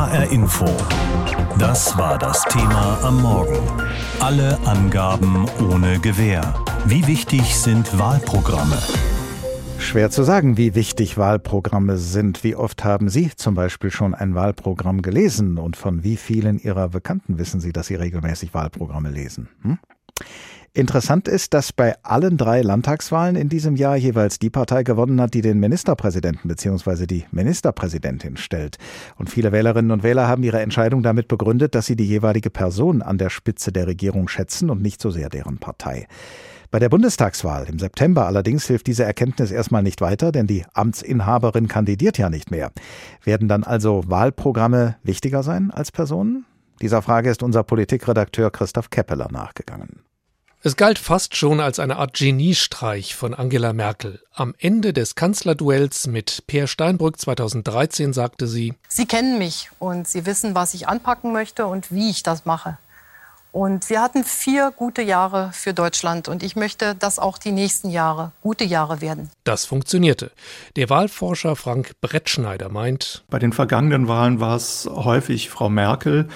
HR Info. Das war das Thema am Morgen. Alle Angaben ohne Gewähr. Wie wichtig sind Wahlprogramme? Schwer zu sagen, wie wichtig Wahlprogramme sind. Wie oft haben Sie zum Beispiel schon ein Wahlprogramm gelesen und von wie vielen Ihrer Bekannten wissen Sie, dass Sie regelmäßig Wahlprogramme lesen? Hm? Interessant ist, dass bei allen drei Landtagswahlen in diesem Jahr jeweils die Partei gewonnen hat, die den Ministerpräsidenten bzw. die Ministerpräsidentin stellt. Und viele Wählerinnen und Wähler haben ihre Entscheidung damit begründet, dass sie die jeweilige Person an der Spitze der Regierung schätzen und nicht so sehr deren Partei. Bei der Bundestagswahl im September allerdings hilft diese Erkenntnis erstmal nicht weiter, denn die Amtsinhaberin kandidiert ja nicht mehr. Werden dann also Wahlprogramme wichtiger sein als Personen? Dieser Frage ist unser Politikredakteur Christoph Keppeler nachgegangen. Es galt fast schon als eine Art Geniestreich von Angela Merkel. Am Ende des Kanzlerduells mit Peer Steinbrück 2013 sagte sie: Sie kennen mich und Sie wissen, was ich anpacken möchte und wie ich das mache. Und wir hatten vier gute Jahre für Deutschland und ich möchte, dass auch die nächsten Jahre gute Jahre werden. Das funktionierte. Der Wahlforscher Frank Brettschneider meint, bei den vergangenen Wahlen war es häufig Frau Merkel,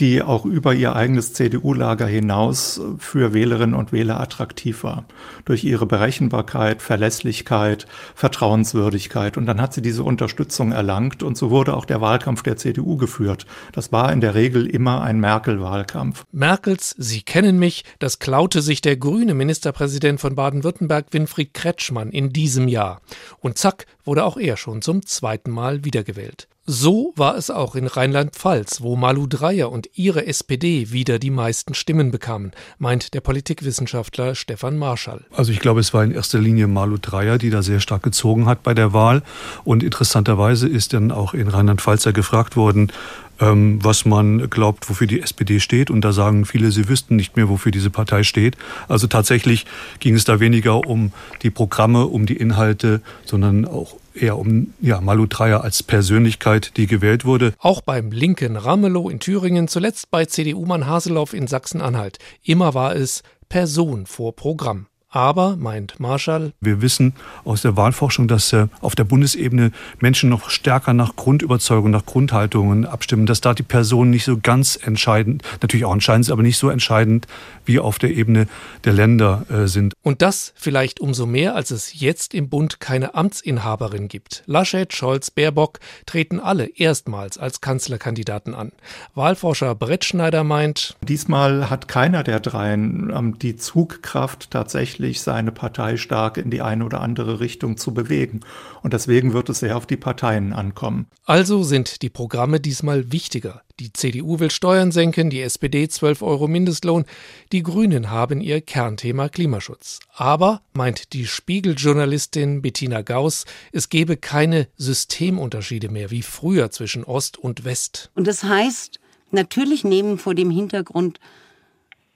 die auch über ihr eigenes CDU-Lager hinaus für Wählerinnen und Wähler attraktiv war. Durch ihre Berechenbarkeit, Verlässlichkeit, Vertrauenswürdigkeit. Und dann hat sie diese Unterstützung erlangt und so wurde auch der Wahlkampf der CDU geführt. Das war in der Regel immer ein Merkel-Wahlkampf. Merkel Merkels Sie kennen mich, das klaute sich der grüne Ministerpräsident von Baden-Württemberg Winfried Kretschmann in diesem Jahr. Und zack, wurde auch er schon zum zweiten Mal wiedergewählt. So war es auch in Rheinland-Pfalz, wo Malu Dreyer und ihre SPD wieder die meisten Stimmen bekamen, meint der Politikwissenschaftler Stefan Marschall. Also ich glaube, es war in erster Linie Malu Dreyer, die da sehr stark gezogen hat bei der Wahl. Und interessanterweise ist dann auch in Rheinland-Pfalz gefragt worden, ähm, was man glaubt, wofür die SPD steht. Und da sagen viele, sie wüssten nicht mehr, wofür diese Partei steht. Also tatsächlich ging es da weniger um die Programme, um die Inhalte, sondern auch eher um ja, Malu Dreyer als Persönlichkeit, die gewählt wurde. Auch beim linken Ramelow in Thüringen, zuletzt bei CDU-Mann Haseloff in Sachsen-Anhalt. Immer war es Person vor Programm. Aber, meint Marschall, wir wissen aus der Wahlforschung, dass äh, auf der Bundesebene Menschen noch stärker nach Grundüberzeugung, nach Grundhaltungen abstimmen, dass da die Personen nicht so ganz entscheidend, natürlich auch entscheidend sind, aber nicht so entscheidend wie auf der Ebene der Länder äh, sind. Und das vielleicht umso mehr, als es jetzt im Bund keine Amtsinhaberin gibt. Laschet, Scholz, Baerbock treten alle erstmals als Kanzlerkandidaten an. Wahlforscher Brettschneider meint, diesmal hat keiner der dreien ähm, die Zugkraft tatsächlich tatsächlich seine Partei stark in die eine oder andere Richtung zu bewegen. Und deswegen wird es sehr auf die Parteien ankommen. Also sind die Programme diesmal wichtiger. Die CDU will Steuern senken, die SPD 12 Euro Mindestlohn, die Grünen haben ihr Kernthema Klimaschutz. Aber, meint die Spiegeljournalistin Bettina Gauss, es gebe keine Systemunterschiede mehr wie früher zwischen Ost und West. Und das heißt, natürlich nehmen vor dem Hintergrund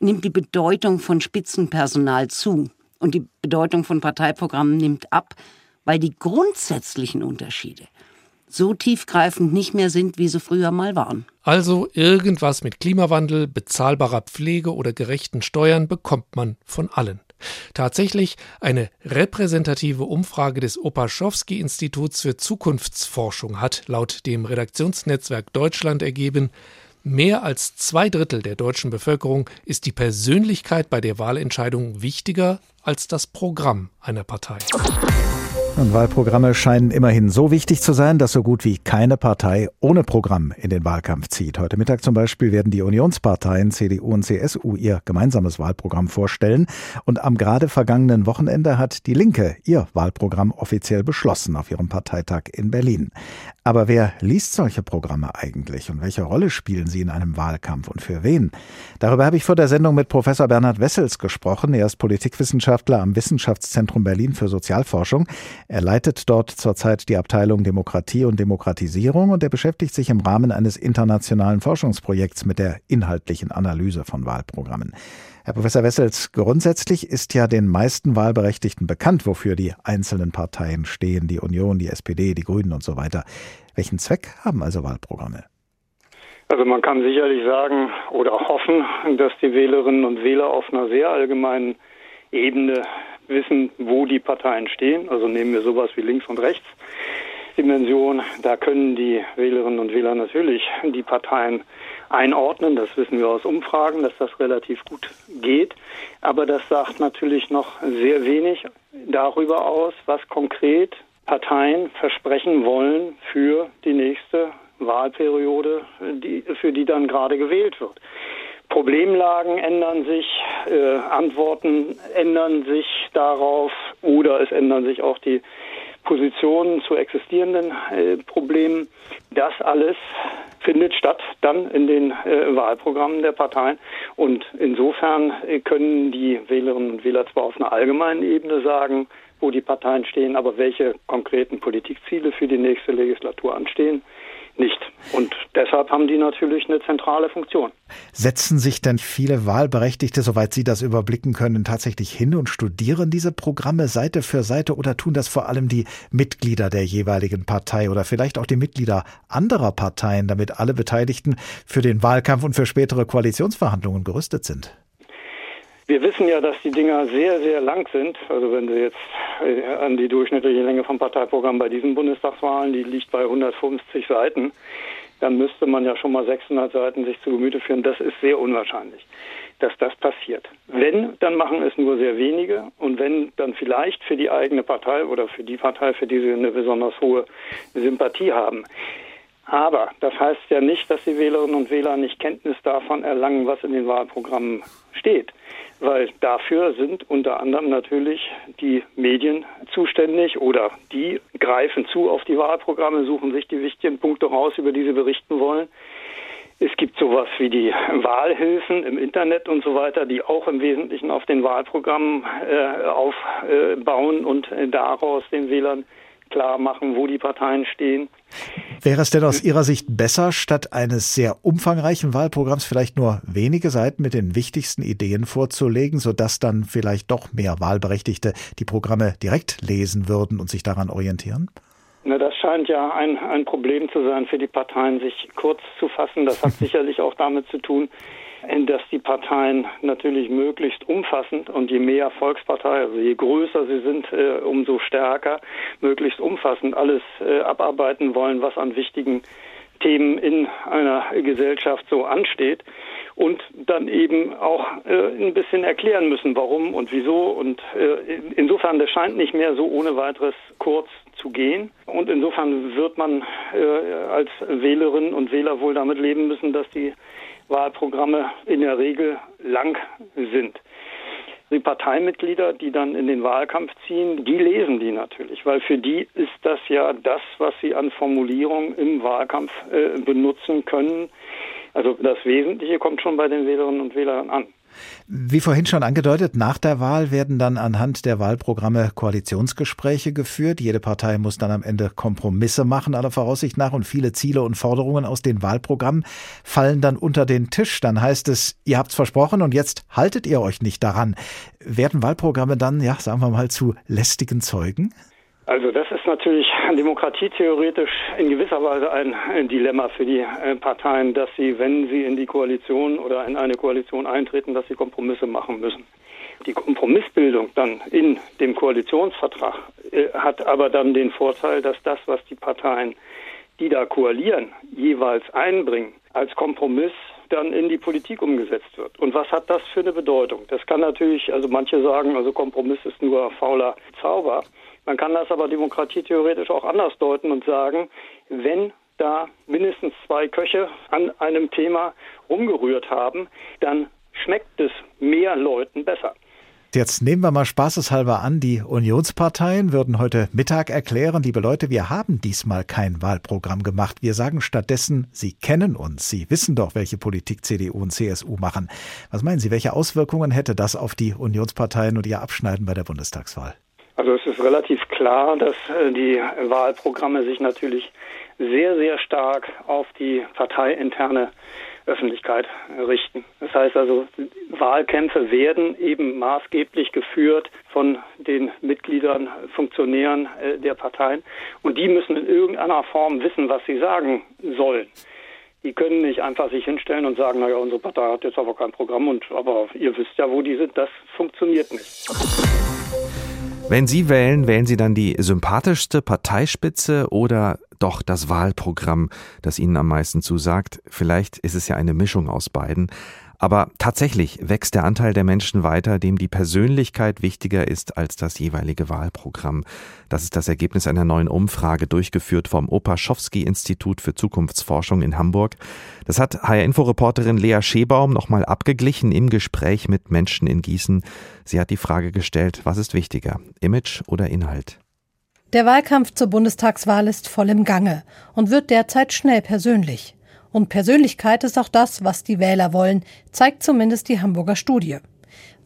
nimmt die Bedeutung von Spitzenpersonal zu und die Bedeutung von Parteiprogrammen nimmt ab, weil die grundsätzlichen Unterschiede so tiefgreifend nicht mehr sind, wie sie früher mal waren. Also irgendwas mit Klimawandel, bezahlbarer Pflege oder gerechten Steuern bekommt man von allen. Tatsächlich eine repräsentative Umfrage des Opaschowski-Instituts für Zukunftsforschung hat laut dem Redaktionsnetzwerk Deutschland ergeben, Mehr als zwei Drittel der deutschen Bevölkerung ist die Persönlichkeit bei der Wahlentscheidung wichtiger als das Programm einer Partei. Und Wahlprogramme scheinen immerhin so wichtig zu sein, dass so gut wie keine Partei ohne Programm in den Wahlkampf zieht. Heute Mittag zum Beispiel werden die Unionsparteien CDU und CSU ihr gemeinsames Wahlprogramm vorstellen. Und am gerade vergangenen Wochenende hat die Linke ihr Wahlprogramm offiziell beschlossen auf ihrem Parteitag in Berlin. Aber wer liest solche Programme eigentlich und welche Rolle spielen sie in einem Wahlkampf und für wen? Darüber habe ich vor der Sendung mit Professor Bernhard Wessels gesprochen. Er ist Politikwissenschaftler am Wissenschaftszentrum Berlin für Sozialforschung. Er leitet dort zurzeit die Abteilung Demokratie und Demokratisierung und er beschäftigt sich im Rahmen eines internationalen Forschungsprojekts mit der inhaltlichen Analyse von Wahlprogrammen. Herr Professor Wessels, grundsätzlich ist ja den meisten Wahlberechtigten bekannt, wofür die einzelnen Parteien stehen, die Union, die SPD, die Grünen und so weiter. Welchen Zweck haben also Wahlprogramme? Also man kann sicherlich sagen oder hoffen, dass die Wählerinnen und Wähler auf einer sehr allgemeinen Ebene wissen, wo die Parteien stehen. Also nehmen wir sowas wie links und rechts. Geschlechtsdimension, da können die Wählerinnen und Wähler natürlich die Parteien einordnen. Das wissen wir aus Umfragen, dass das relativ gut geht. Aber das sagt natürlich noch sehr wenig darüber aus, was konkret Parteien versprechen wollen für die nächste Wahlperiode, die, für die dann gerade gewählt wird. Problemlagen ändern sich, äh, Antworten ändern sich darauf oder es ändern sich auch die Positionen zu existierenden äh, Problemen. Das alles findet statt dann in den äh, Wahlprogrammen der Parteien. Und insofern äh, können die Wählerinnen und Wähler zwar auf einer allgemeinen Ebene sagen, wo die Parteien stehen, aber welche konkreten Politikziele für die nächste Legislatur anstehen, nicht. Und deshalb haben die natürlich eine zentrale Funktion. Setzen sich denn viele Wahlberechtigte, soweit Sie das überblicken können, tatsächlich hin und studieren diese Programme Seite für Seite oder tun das vor allem die Mitglieder der jeweiligen Partei oder vielleicht auch die Mitglieder anderer Parteien, damit alle Beteiligten für den Wahlkampf und für spätere Koalitionsverhandlungen gerüstet sind? Wir wissen ja, dass die Dinger sehr, sehr lang sind. Also wenn Sie jetzt äh, an die durchschnittliche Länge vom Parteiprogramm bei diesen Bundestagswahlen, die liegt bei 150 Seiten, dann müsste man ja schon mal 600 Seiten sich zu Gemüte führen. Das ist sehr unwahrscheinlich, dass das passiert. Wenn, dann machen es nur sehr wenige. Und wenn, dann vielleicht für die eigene Partei oder für die Partei, für die sie eine besonders hohe Sympathie haben. Aber das heißt ja nicht, dass die Wählerinnen und Wähler nicht Kenntnis davon erlangen, was in den Wahlprogrammen steht weil dafür sind unter anderem natürlich die Medien zuständig oder die greifen zu auf die Wahlprogramme, suchen sich die wichtigen Punkte raus, über die sie berichten wollen. Es gibt sowas wie die Wahlhilfen im Internet und so weiter, die auch im Wesentlichen auf den Wahlprogrammen äh, aufbauen und äh, daraus den Wählern klar machen, wo die Parteien stehen. Wäre es denn aus Ihrer Sicht besser, statt eines sehr umfangreichen Wahlprogramms vielleicht nur wenige Seiten mit den wichtigsten Ideen vorzulegen, sodass dann vielleicht doch mehr Wahlberechtigte die Programme direkt lesen würden und sich daran orientieren? Na, das scheint ja ein, ein Problem zu sein für die Parteien, sich kurz zu fassen. Das hat sicherlich auch damit zu tun, dass die Parteien natürlich möglichst umfassend und je mehr Volkspartei, also je größer sie sind, äh, umso stärker, möglichst umfassend alles äh, abarbeiten wollen, was an wichtigen Themen in einer Gesellschaft so ansteht und dann eben auch äh, ein bisschen erklären müssen, warum und wieso. Und äh, insofern, das scheint nicht mehr so ohne weiteres kurz zu gehen. Und insofern wird man äh, als Wählerinnen und Wähler wohl damit leben müssen, dass die Wahlprogramme in der Regel lang sind. Die Parteimitglieder, die dann in den Wahlkampf ziehen, die lesen die natürlich, weil für die ist das ja das, was sie an Formulierungen im Wahlkampf äh, benutzen können. Also das Wesentliche kommt schon bei den Wählerinnen und Wählern an. Wie vorhin schon angedeutet, nach der Wahl werden dann anhand der Wahlprogramme Koalitionsgespräche geführt. Jede Partei muss dann am Ende Kompromisse machen, aller Voraussicht nach. Und viele Ziele und Forderungen aus den Wahlprogrammen fallen dann unter den Tisch. Dann heißt es, ihr habt's versprochen und jetzt haltet ihr euch nicht daran. Werden Wahlprogramme dann, ja, sagen wir mal, zu lästigen Zeugen? Also das ist natürlich demokratietheoretisch in gewisser Weise ein, Dilemma für die äh, Parteien, dass sie, wenn sie in die Koalition oder in eine Koalition eintreten, dass sie Kompromisse machen müssen. Die Kompromissbildung dann in dem Koalitionsvertrag äh, hat aber dann den Vorteil, dass das, was die Parteien, die da koalieren, jeweils einbringen, als Kompromiss dann in die Politik umgesetzt wird. Und was hat das für eine Bedeutung? Das kann natürlich, also manche sagen, also Kompromiss ist nur fauler Zauber. Man kann das aber demokratietheoretisch auch anders deuten und sagen, wenn da mindestens zwei Köche an einem Thema umgerührt haben, dann schmeckt es mehr Leuten besser. Jetzt nehmen wir mal spaßeshalber an, die Unionsparteien würden heute Mittag erklären, liebe Leute, wir haben diesmal kein Wahlprogramm gemacht. Wir sagen stattdessen, Sie kennen uns. Sie wissen doch, welche Politik CDU und CSU machen. Was meinen Sie, welche Auswirkungen hätte das auf die Unionsparteien und ihr Abschneiden bei der Bundestagswahl? Also es ist relativ klar, dass äh, die Wahlprogramme sich natürlich sehr, sehr stark auf die parteiinterne Öffentlichkeit richten. Das heißt also, Wahlkämpfe werden eben maßgeblich geführt von den Mitgliedern, Funktionären äh, der Parteien und die müssen in irgendeiner Form wissen, was sie sagen sollen. Die können nicht einfach sich hinstellen und sagen, naja, unsere Partei hat jetzt aber kein Programm und aber ihr wisst ja, wo die sind. Das funktioniert nicht. Wenn Sie wählen, wählen Sie dann die sympathischste Parteispitze oder doch das Wahlprogramm, das Ihnen am meisten zusagt? Vielleicht ist es ja eine Mischung aus beiden. Aber tatsächlich wächst der Anteil der Menschen weiter, dem die Persönlichkeit wichtiger ist als das jeweilige Wahlprogramm. Das ist das Ergebnis einer neuen Umfrage, durchgeführt vom Opaschowski-Institut für Zukunftsforschung in Hamburg. Das hat HR-Info-Reporterin Lea Schebaum nochmal abgeglichen im Gespräch mit Menschen in Gießen. Sie hat die Frage gestellt, was ist wichtiger, Image oder Inhalt? Der Wahlkampf zur Bundestagswahl ist voll im Gange und wird derzeit schnell persönlich. Und Persönlichkeit ist auch das, was die Wähler wollen, zeigt zumindest die Hamburger Studie.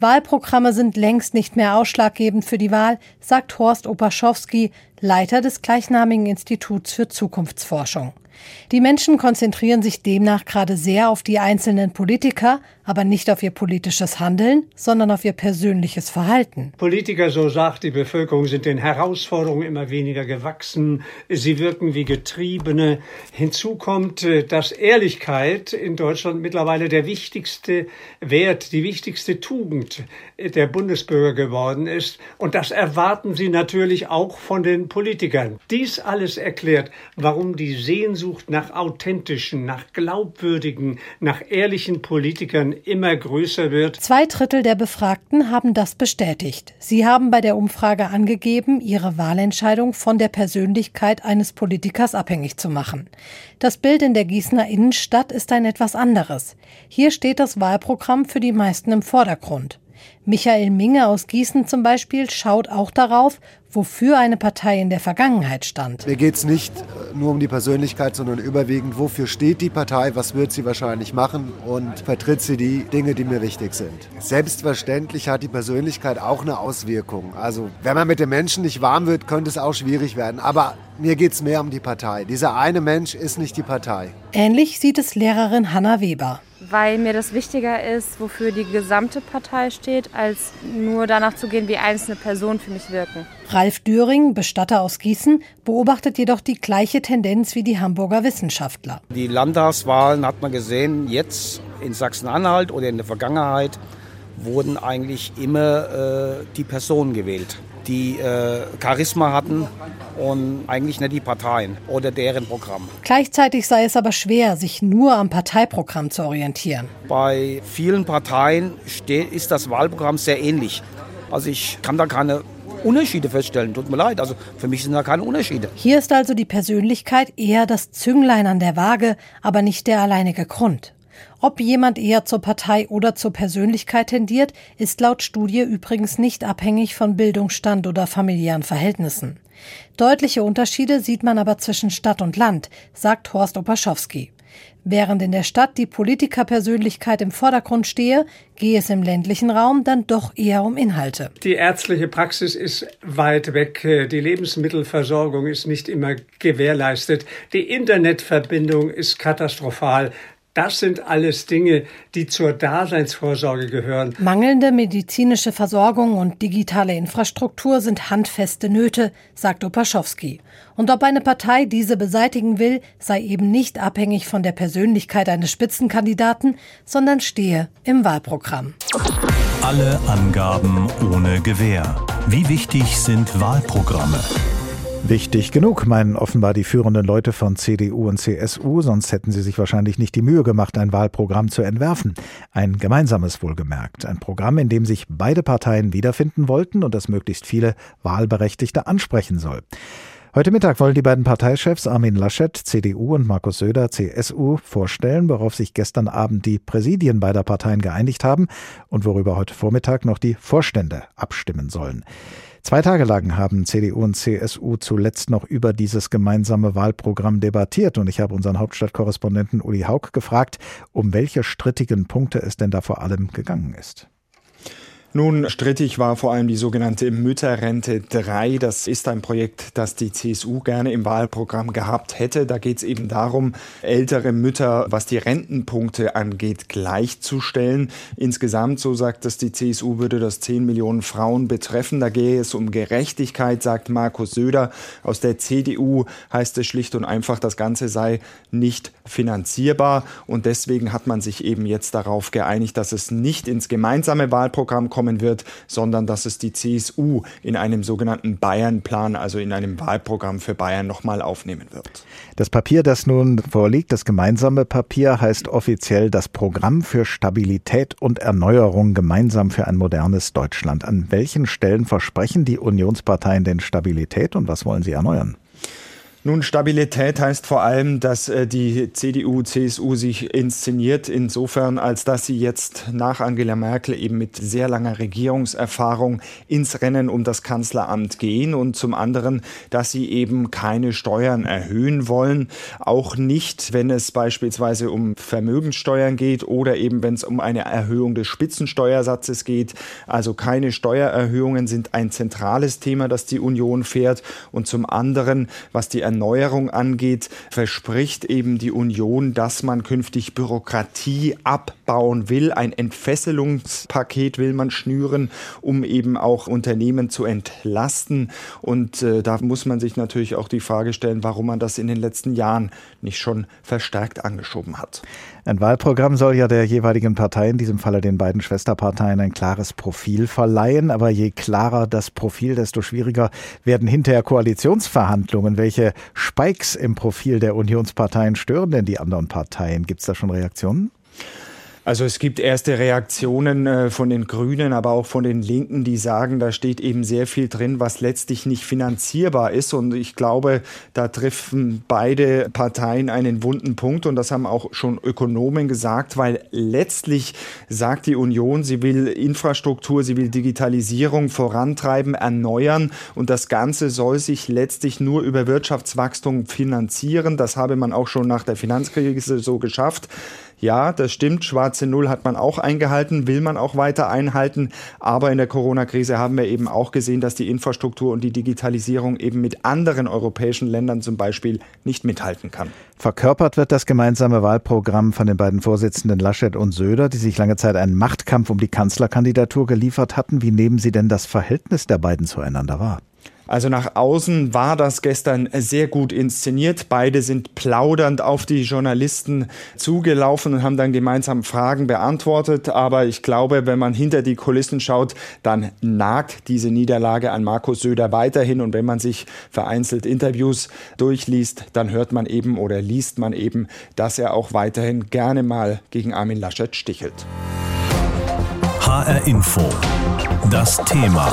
Wahlprogramme sind längst nicht mehr ausschlaggebend für die Wahl, sagt Horst Opaschowski, Leiter des gleichnamigen Instituts für Zukunftsforschung. Die Menschen konzentrieren sich demnach gerade sehr auf die einzelnen Politiker, aber nicht auf ihr politisches Handeln, sondern auf ihr persönliches Verhalten. Politiker, so sagt die Bevölkerung, sind den Herausforderungen immer weniger gewachsen. Sie wirken wie Getriebene. Hinzu kommt, äh, dass Ehrlichkeit in Deutschland mittlerweile der wichtigste Wert, die wichtigste Tugend der Bundesbürger geworden ist. Und das erwarten sie natürlich auch von den Politikern. Dies alles erklärt, warum die Sehnsucht nach authentischen, nach glaubwürdigen, nach ehrlichen Politikern immer größer wird. Zwei Drittel der Befragten haben das bestätigt. Sie haben bei der Umfrage angegeben, ihre Wahlentscheidung von der Persönlichkeit eines Politikers abhängig zu machen. Das Bild in der Gießener Innenstadt ist ein etwas anderes. Hier steht das Wahlprogramm für die meisten im Vordergrund. Michael Minge aus Gießen zum Beispiel schaut auch darauf, wofür eine Partei in der Vergangenheit stand. Mir geht es nicht nur um die Persönlichkeit, sondern überwiegend, wofür steht die Partei, was wird sie wahrscheinlich machen und vertritt sie die Dinge, die mir wichtig sind. Selbstverständlich hat die Persönlichkeit auch eine Auswirkung. Also wenn man mit den Menschen nicht warm wird, könnte es auch schwierig werden. Aber mir geht es mehr um die Partei. Dieser eine Mensch ist nicht die Partei. Ähnlich sieht es Lehrerin Hanna Weber weil mir das wichtiger ist, wofür die gesamte Partei steht, als nur danach zu gehen, wie einzelne Personen für mich wirken. Ralf Döring, Bestatter aus Gießen, beobachtet jedoch die gleiche Tendenz wie die Hamburger Wissenschaftler. Die Landtagswahlen hat man gesehen, jetzt in Sachsen-Anhalt oder in der Vergangenheit wurden eigentlich immer äh, die Personen gewählt die äh, Charisma hatten und eigentlich nicht die Parteien oder deren Programm. Gleichzeitig sei es aber schwer, sich nur am Parteiprogramm zu orientieren. Bei vielen Parteien steht, ist das Wahlprogramm sehr ähnlich. Also ich kann da keine Unterschiede feststellen. Tut mir leid, also für mich sind da keine Unterschiede. Hier ist also die Persönlichkeit eher das Zünglein an der Waage, aber nicht der alleinige Grund. Ob jemand eher zur Partei oder zur Persönlichkeit tendiert, ist laut Studie übrigens nicht abhängig von Bildungsstand oder familiären Verhältnissen. Deutliche Unterschiede sieht man aber zwischen Stadt und Land, sagt Horst Opaschowski. Während in der Stadt die Politikerpersönlichkeit im Vordergrund stehe, gehe es im ländlichen Raum dann doch eher um Inhalte. Die ärztliche Praxis ist weit weg, die Lebensmittelversorgung ist nicht immer gewährleistet, die Internetverbindung ist katastrophal, das sind alles Dinge, die zur Daseinsvorsorge gehören. Mangelnde medizinische Versorgung und digitale Infrastruktur sind handfeste Nöte, sagt Opaschowski. Und ob eine Partei diese beseitigen will, sei eben nicht abhängig von der Persönlichkeit eines Spitzenkandidaten, sondern stehe im Wahlprogramm. Alle Angaben ohne Gewähr. Wie wichtig sind Wahlprogramme? Wichtig genug, meinen offenbar die führenden Leute von CDU und CSU, sonst hätten sie sich wahrscheinlich nicht die Mühe gemacht, ein Wahlprogramm zu entwerfen. Ein gemeinsames wohlgemerkt. Ein Programm, in dem sich beide Parteien wiederfinden wollten und das möglichst viele Wahlberechtigte ansprechen soll. Heute Mittag wollen die beiden Parteichefs Armin Laschet, CDU und Markus Söder, CSU, vorstellen, worauf sich gestern Abend die Präsidien beider Parteien geeinigt haben und worüber heute Vormittag noch die Vorstände abstimmen sollen. Zwei Tage lang haben CDU und CSU zuletzt noch über dieses gemeinsame Wahlprogramm debattiert und ich habe unseren Hauptstadtkorrespondenten Uli Haug gefragt, um welche strittigen Punkte es denn da vor allem gegangen ist. Nun, strittig war vor allem die sogenannte Mütterrente 3. Das ist ein Projekt, das die CSU gerne im Wahlprogramm gehabt hätte. Da geht es eben darum, ältere Mütter, was die Rentenpunkte angeht, gleichzustellen. Insgesamt, so sagt das die CSU, würde das 10 Millionen Frauen betreffen. Da gehe es um Gerechtigkeit, sagt Markus Söder. Aus der CDU heißt es schlicht und einfach, das Ganze sei nicht finanzierbar. Und deswegen hat man sich eben jetzt darauf geeinigt, dass es nicht ins gemeinsame Wahlprogramm kommt kommen wird, sondern dass es die CSU in einem sogenannten Bayern-Plan, also in einem Wahlprogramm für Bayern nochmal aufnehmen wird. Das Papier, das nun vorliegt, das gemeinsame Papier, heißt offiziell das Programm für Stabilität und Erneuerung gemeinsam für ein modernes Deutschland. An welchen Stellen versprechen die Unionsparteien denn Stabilität und was wollen sie erneuern? Nun, Stabilität heißt vor allem, dass äh, die CDU, CSU sich inszeniert, insofern, als dass sie jetzt nach Angela Merkel eben mit sehr langer Regierungserfahrung ins Rennen um das Kanzleramt gehen und zum anderen, dass sie eben keine Steuern erhöhen wollen, auch nicht, wenn es beispielsweise um Vermögenssteuern geht oder eben wenn es um eine Erhöhung des Spitzensteuersatzes geht. Also keine Steuererhöhungen sind ein zentrales Thema, das die Union fährt. Und zum anderen, was die Erneuerung angeht, verspricht eben die Union, dass man künftig Bürokratie abbauen will. Ein Entfesselungspaket will man schnüren, um eben auch Unternehmen zu entlasten. Und äh, da muss man sich natürlich auch die Frage stellen, warum man das in den letzten Jahren nicht schon verstärkt angeschoben hat. Ein Wahlprogramm soll ja der jeweiligen Partei, in diesem Falle den beiden Schwesterparteien, ein klares Profil verleihen. Aber je klarer das Profil, desto schwieriger werden hinterher Koalitionsverhandlungen. Welche Spikes im Profil der Unionsparteien stören denn die anderen Parteien? Gibt es da schon Reaktionen? Also es gibt erste Reaktionen äh, von den Grünen, aber auch von den Linken, die sagen, da steht eben sehr viel drin, was letztlich nicht finanzierbar ist. Und ich glaube, da treffen beide Parteien einen wunden Punkt. Und das haben auch schon Ökonomen gesagt, weil letztlich sagt die Union, sie will Infrastruktur, sie will Digitalisierung vorantreiben, erneuern. Und das Ganze soll sich letztlich nur über Wirtschaftswachstum finanzieren. Das habe man auch schon nach der Finanzkrise so geschafft. Ja, das stimmt. Schwarze Null hat man auch eingehalten, will man auch weiter einhalten. Aber in der Corona-Krise haben wir eben auch gesehen, dass die Infrastruktur und die Digitalisierung eben mit anderen europäischen Ländern zum Beispiel nicht mithalten kann. Verkörpert wird das gemeinsame Wahlprogramm von den beiden Vorsitzenden Laschet und Söder, die sich lange Zeit einen Machtkampf um die Kanzlerkandidatur geliefert hatten. Wie nehmen Sie denn das Verhältnis der beiden zueinander wahr? Also nach außen war das gestern sehr gut inszeniert. Beide sind plaudernd auf die Journalisten zugelaufen und haben dann gemeinsam Fragen beantwortet. Aber ich glaube, wenn man hinter die Kulissen schaut, dann nagt diese Niederlage an Markus Söder weiterhin. Und wenn man sich vereinzelt Interviews durchliest, dann hört man eben oder liest man eben, dass er auch weiterhin gerne mal gegen Armin Laschet stichelt. HR Info. Das Thema.